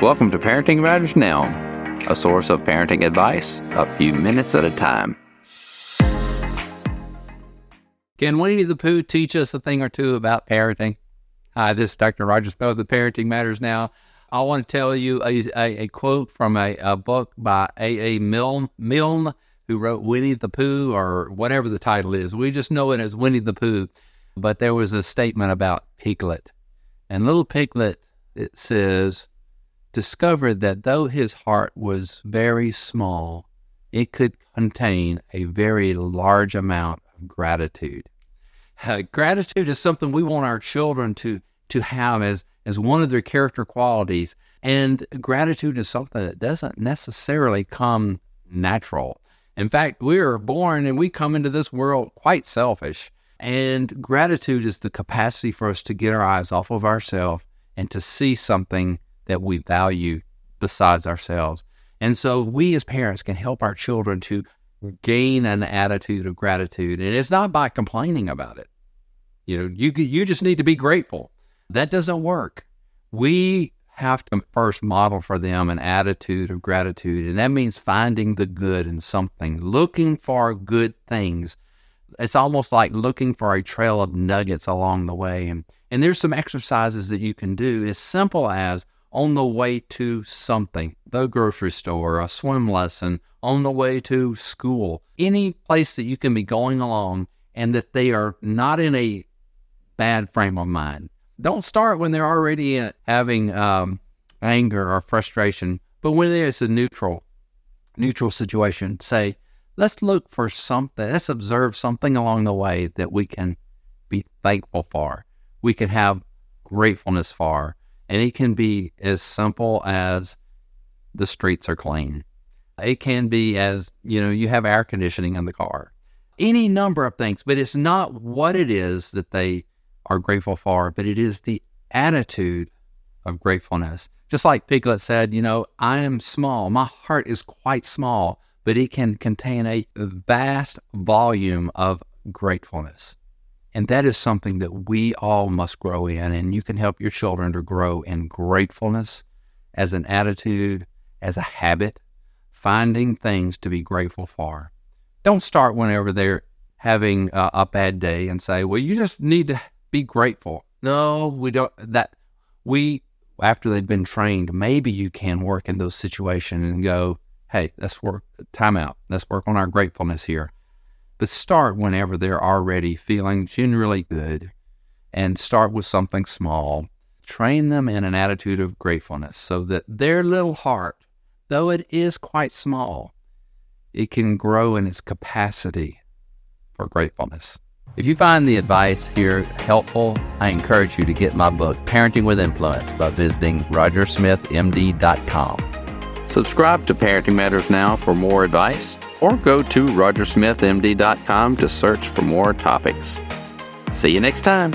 Welcome to Parenting Matters Now, a source of parenting advice a few minutes at a time. Can Winnie the Pooh teach us a thing or two about parenting? Hi, this is Dr. Roger Smith with Parenting Matters Now. I want to tell you a, a, a quote from a, a, book by A. A. Milne, Milne, who wrote Winnie the Pooh, or whatever the title is. We just know it as Winnie the Pooh. But there was a statement about Piglet. And little Piglet, it says, discovered that though his heart was very small, it could contain a very large amount of gratitude. Uh, gratitude is something we want our children to to have as as one of their character qualities, and gratitude is something that doesn't necessarily come natural. In fact, we are born and we come into this world quite selfish. And gratitude is the capacity for us to get our eyes off of ourselves and to see something that we value besides ourselves. And so we as parents can help our children to gain an attitude of gratitude. And it's not by complaining about it. You know, you you just need to be grateful. That doesn't work. We have to first model for them an attitude of gratitude, and that means finding the good in something, looking for good things. It's almost like looking for a trail of nuggets along the way. And, and there's some exercises that you can do as simple as on the way to something, the grocery store, a swim lesson, on the way to school, any place that you can be going along and that they are not in a bad frame of mind. Don't start when they're already having um, anger or frustration, but when there's a neutral, neutral situation, say, let's look for something, let's observe something along the way that we can be thankful for, we can have gratefulness for, and it can be as simple as the streets are clean. It can be as, you know, you have air conditioning in the car. Any number of things, but it's not what it is that they are grateful for, but it is the attitude of gratefulness. Just like Piglet said, you know, I am small. My heart is quite small, but it can contain a vast volume of gratefulness. And that is something that we all must grow in. And you can help your children to grow in gratefulness as an attitude, as a habit, finding things to be grateful for. Don't start whenever they're having a, a bad day and say, well, you just need to be grateful. No, we don't. That we, after they've been trained, maybe you can work in those situations and go, hey, let's work, time out. Let's work on our gratefulness here. But start whenever they're already feeling generally good and start with something small. Train them in an attitude of gratefulness so that their little heart, though it is quite small, it can grow in its capacity for gratefulness. If you find the advice here helpful, I encourage you to get my book, Parenting with Influence, by visiting rogersmithmd.com. Subscribe to Parenting Matters Now for more advice or go to rogersmithmd.com to search for more topics. See you next time.